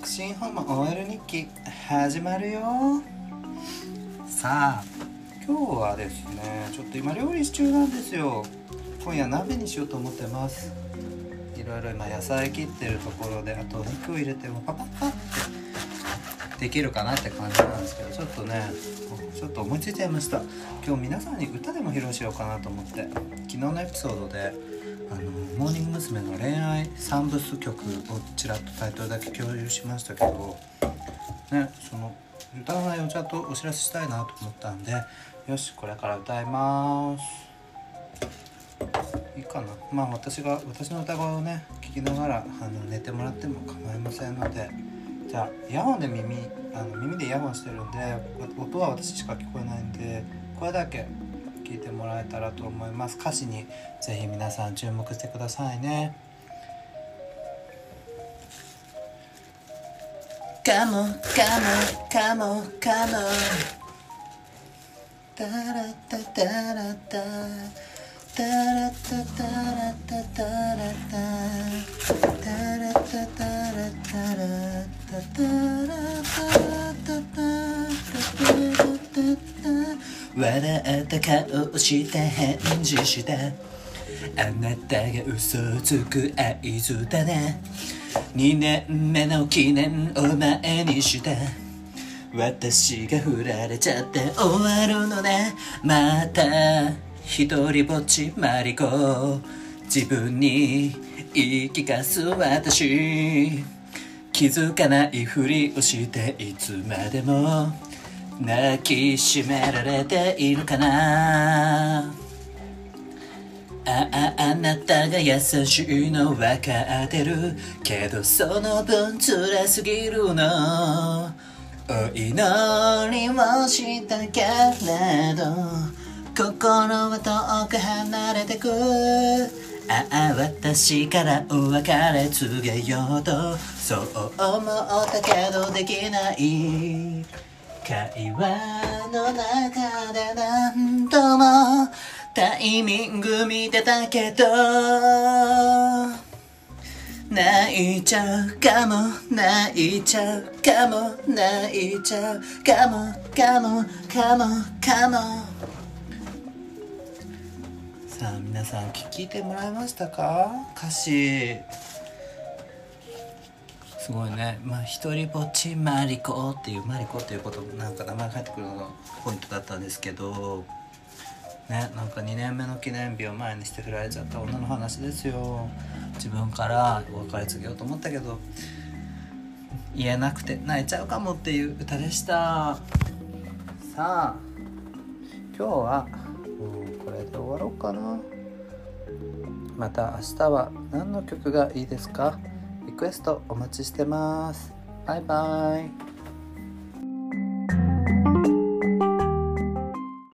独身ホーム OL 日記始まるよ。さあ今日はですねちょっと今料理中なんですよ。今夜鍋にしようと思ってます。いろいろ今野菜切ってるところであと肉を入れてもパパパッてできるかなって感じなんですけどちょっとねちょっと思いついちゃいました。今日皆さんに歌でも披露しようかなと思って昨日のエピソードであのモーニング娘。の恋愛三部曲をちらっとタイトルだけ共有しましたけどねその歌の内容をちゃんとお知らせしたいなと思ったんでよしこれから歌いますいいかなまあ私が私の歌声をね聞きながらあの寝てもらっても構いませんのでじゃあイヤホンで耳あの耳でイヤホンしてるんで音は私しか聞こえないんで声だけ聞いてもらえたらと思います。歌詞にぜひ皆さん注目してくださいね。カモカモカモカモタラタタラタタラタタラタタラタタラタタラタラタタラタタタタ笑った顔して返事したあなたが嘘つく合図だね。2年目の記念を前にした私が振られちゃって終わるのね。また一人ぼっちマリコ自分に言い聞かす私。気づかないふりをしていつまでも。抱きしめられているかな？あああなたが優しいの分かってる。けどその分辛すぎるの。お祈りをしたけれど。心は遠く離れてく。ああ私からお別れ告げようと。そう思ったけどできない。会話の中で何度もタイミング見てたけど。泣いちゃうかも泣いちゃうかも泣いちゃうかもかもかもかも。さあ皆さん聞いてもらえましたか？歌詞。すごいね。まあ一人ぼっちマリコっていうマリコっていうことなんか名前が入ってくるのがポイントだったんですけどねなんか2年目の記念日を前にして振られちゃった女の話ですよ。自分からお別れ告げようと思ったけど言えなくて泣いちゃうかもっていう歌でした。さあ今日はもうこれで終わろうかな。また明日は何の曲がいいですか？リクエストお待ちしてます。バイバイ。